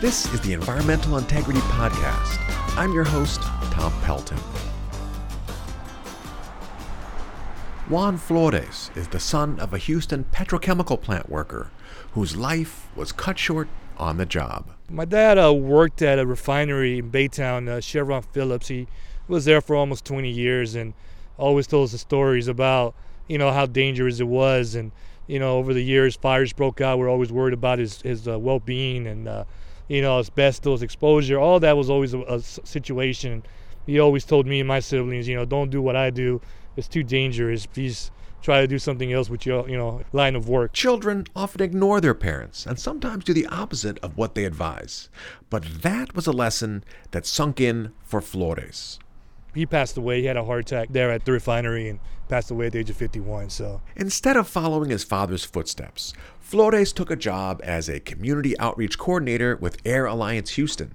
This is the Environmental Integrity Podcast. I'm your host, Tom Pelton. Juan Flores is the son of a Houston petrochemical plant worker whose life was cut short on the job. My dad uh, worked at a refinery in Baytown, uh, Chevron Phillips. He was there for almost 20 years and always told us the stories about, you know, how dangerous it was. And, you know, over the years, fires broke out. We're always worried about his, his uh, well being and, uh, you know, asbestos exposure. All that was always a, a situation. He always told me and my siblings, you know, don't do what I do. It's too dangerous. Please try to do something else with your, you know, line of work. Children often ignore their parents and sometimes do the opposite of what they advise. But that was a lesson that sunk in for Flores. He passed away. He had a heart attack there at the refinery and passed away at the age of 51. So instead of following his father's footsteps, Flores took a job as a community outreach coordinator with Air Alliance Houston.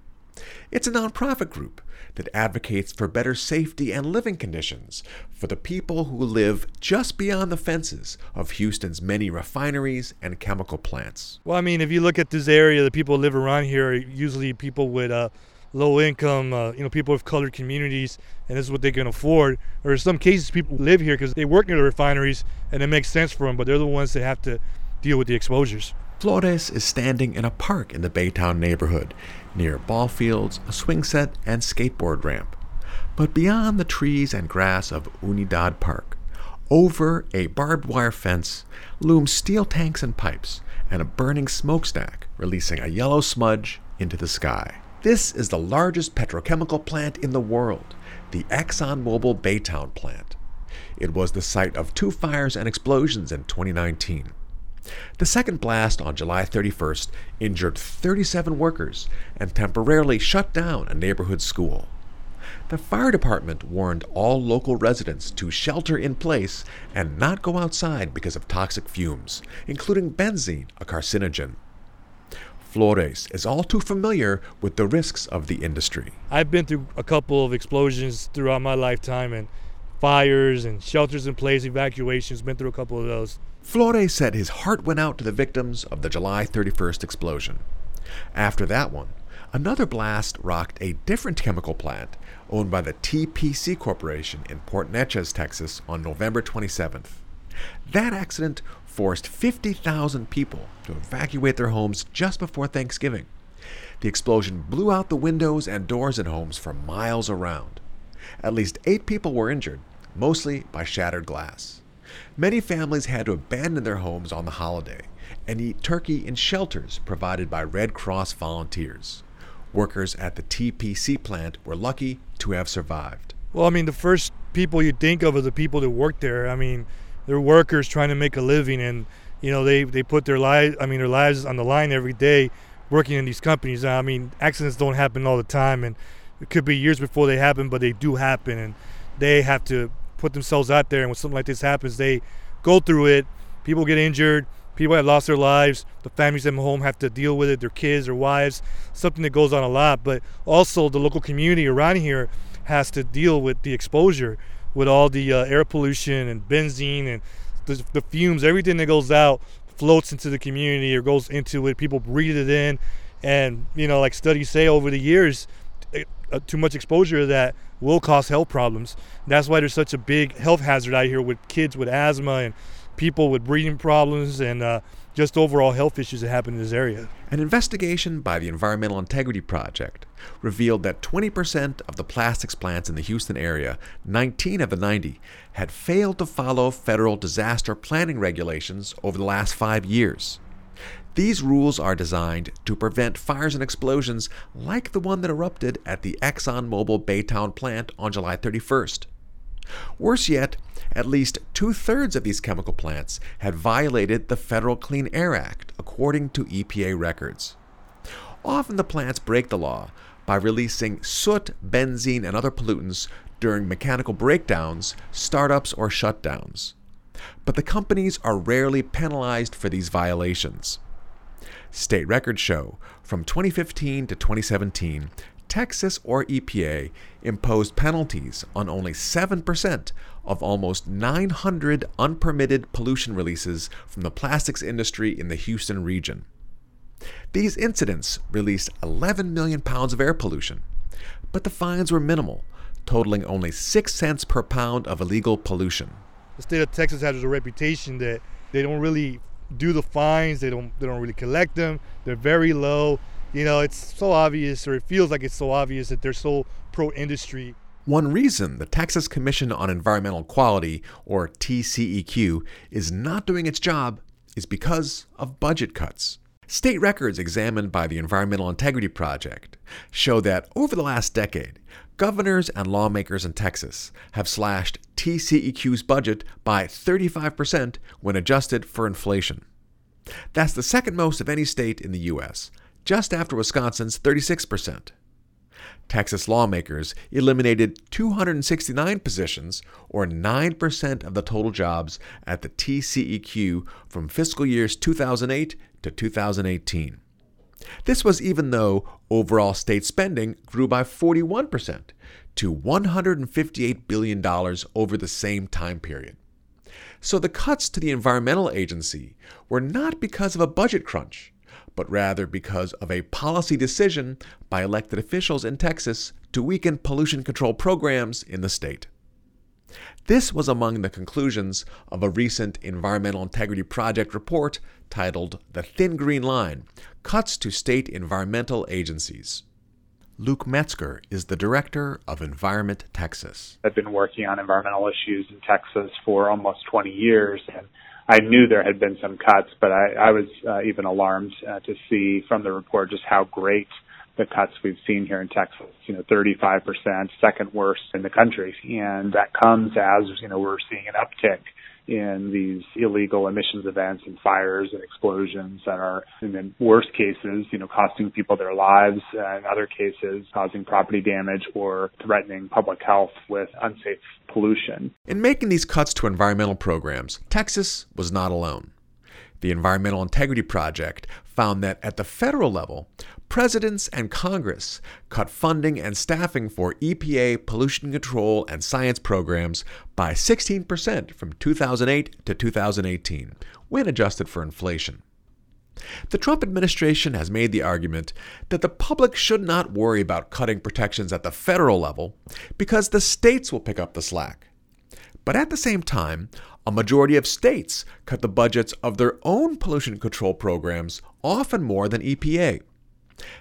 It's a nonprofit group that advocates for better safety and living conditions for the people who live just beyond the fences of Houston's many refineries and chemical plants. Well, I mean, if you look at this area, the people who live around here are usually people with uh, low income, uh, you know, people of colored communities, and this is what they can afford. Or in some cases, people live here because they work near the refineries and it makes sense for them, but they're the ones that have to deal with the exposures. Flores is standing in a park in the Baytown neighborhood, near ball fields, a swing set, and skateboard ramp. But beyond the trees and grass of Unidad Park, over a barbed wire fence loom steel tanks and pipes and a burning smokestack releasing a yellow smudge into the sky. This is the largest petrochemical plant in the world, the ExxonMobil Baytown plant. It was the site of two fires and explosions in 2019. The second blast on July 31st injured 37 workers and temporarily shut down a neighborhood school. The fire department warned all local residents to shelter in place and not go outside because of toxic fumes, including benzene, a carcinogen. Flores is all too familiar with the risks of the industry. I've been through a couple of explosions throughout my lifetime and fires and shelters in place, evacuations, been through a couple of those. Flores said his heart went out to the victims of the July 31st explosion. After that one, another blast rocked a different chemical plant owned by the TPC Corporation in Port Neches, Texas on November 27th. That accident forced 50,000 people to evacuate their homes just before Thanksgiving. The explosion blew out the windows and doors in homes for miles around. At least eight people were injured, mostly by shattered glass. Many families had to abandon their homes on the holiday and eat turkey in shelters provided by Red Cross volunteers. Workers at the TPC plant were lucky to have survived. Well, I mean, the first people you think of are the people that work there. I mean, they're workers trying to make a living, and you know they they put their lives, I mean, their lives on the line every day, working in these companies. I mean, accidents don't happen all the time, and it could be years before they happen, but they do happen, and they have to put themselves out there. And when something like this happens, they go through it. People get injured. People have lost their lives. The families at home have to deal with it. Their kids, their wives. Something that goes on a lot. But also the local community around here has to deal with the exposure, with all the uh, air pollution and benzene and the, the fumes. Everything that goes out floats into the community or goes into it. People breathe it in, and you know, like studies say over the years, uh, too much exposure to that will cause health problems. That's why there's such a big health hazard out here with kids with asthma and people with breathing problems and uh, just overall health issues that happen in this area. An investigation by the Environmental Integrity Project revealed that 20% of the plastics plants in the Houston area, 19 of the 90, had failed to follow federal disaster planning regulations over the last five years. These rules are designed to prevent fires and explosions like the one that erupted at the ExxonMobil Baytown plant on July 31st. Worse yet, at least two thirds of these chemical plants had violated the Federal Clean Air Act, according to EPA records. Often the plants break the law by releasing soot, benzene, and other pollutants during mechanical breakdowns, startups, or shutdowns. But the companies are rarely penalized for these violations. State records show from 2015 to 2017, Texas or EPA imposed penalties on only 7% of almost 900 unpermitted pollution releases from the plastics industry in the Houston region. These incidents released 11 million pounds of air pollution, but the fines were minimal, totaling only 6 cents per pound of illegal pollution. The state of Texas has a reputation that they don't really do the fines, they don't they don't really collect them. They're very low. You know, it's so obvious or it feels like it's so obvious that they're so pro industry. One reason the Texas Commission on Environmental Quality, or TCEQ, is not doing its job is because of budget cuts. State records examined by the Environmental Integrity Project show that over the last decade, governors and lawmakers in Texas have slashed TCEQ's budget by 35% when adjusted for inflation. That's the second most of any state in the U.S., just after Wisconsin's 36%. Texas lawmakers eliminated 269 positions, or 9% of the total jobs, at the TCEQ from fiscal years 2008 to 2018. This was even though overall state spending grew by 41% to $158 billion over the same time period. So the cuts to the Environmental Agency were not because of a budget crunch, but rather because of a policy decision by elected officials in Texas to weaken pollution control programs in the state. This was among the conclusions of a recent Environmental Integrity Project report titled The Thin Green Line Cuts to State Environmental Agencies. Luke Metzger is the director of Environment Texas. I've been working on environmental issues in Texas for almost 20 years, and I knew there had been some cuts, but I, I was uh, even alarmed uh, to see from the report just how great the cuts we've seen here in Texas. You know, 35%, second worst in the country. And that comes as, you know, we're seeing an uptick in these illegal emissions events and fires and explosions that are, in worst cases, you know, costing people their lives, uh, in other cases, causing property damage or threatening public health with unsafe pollution. In making these cuts to environmental programs, Texas was not alone. The Environmental Integrity Project found that at the federal level, presidents and Congress cut funding and staffing for EPA pollution control and science programs by 16% from 2008 to 2018, when adjusted for inflation. The Trump administration has made the argument that the public should not worry about cutting protections at the federal level because the states will pick up the slack. But at the same time, a majority of states cut the budgets of their own pollution control programs often more than EPA.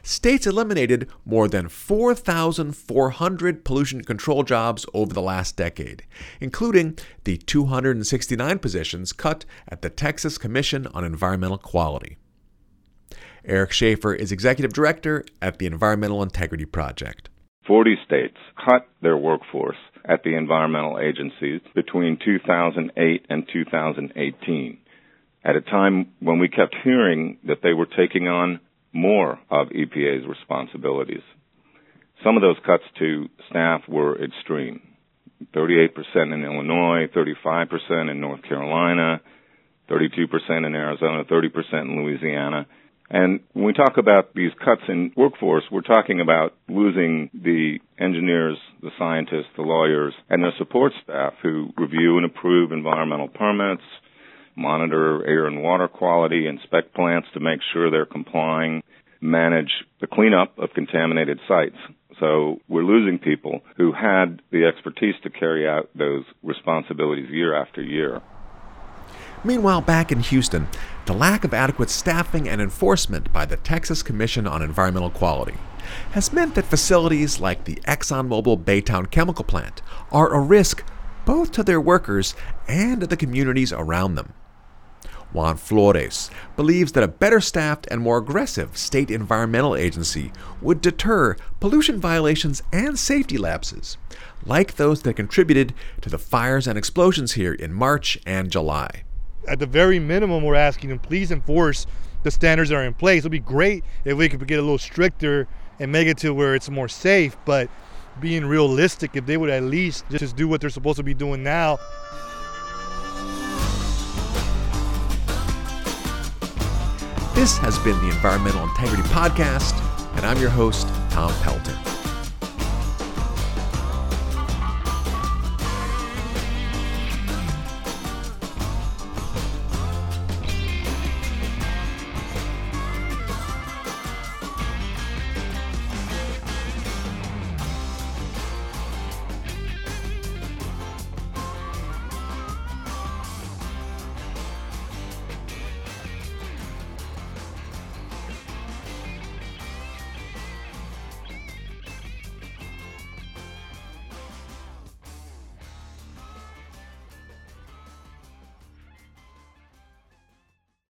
States eliminated more than 4,400 pollution control jobs over the last decade, including the 269 positions cut at the Texas Commission on Environmental Quality. Eric Schaeffer is executive director at the Environmental Integrity Project. 40 states cut their workforce at the environmental agencies between 2008 and 2018 at a time when we kept hearing that they were taking on more of EPA's responsibilities. Some of those cuts to staff were extreme. 38% in Illinois, 35% in North Carolina, 32% in Arizona, 30% in Louisiana. And when we talk about these cuts in workforce, we're talking about losing the engineers, the scientists, the lawyers, and their support staff who review and approve environmental permits, monitor air and water quality, inspect plants to make sure they're complying, manage the cleanup of contaminated sites. So we're losing people who had the expertise to carry out those responsibilities year after year. Meanwhile, back in Houston, the lack of adequate staffing and enforcement by the Texas Commission on Environmental Quality has meant that facilities like the ExxonMobil Baytown chemical plant are a risk both to their workers and to the communities around them. Juan Flores believes that a better staffed and more aggressive state environmental agency would deter pollution violations and safety lapses, like those that contributed to the fires and explosions here in March and July at the very minimum, we're asking them please enforce the standards that are in place. It'd be great if we could get a little stricter and make it to where it's more safe. But being realistic, if they would at least just do what they're supposed to be doing now. This has been the Environmental Integrity Podcast, and I'm your host, Tom Pelton.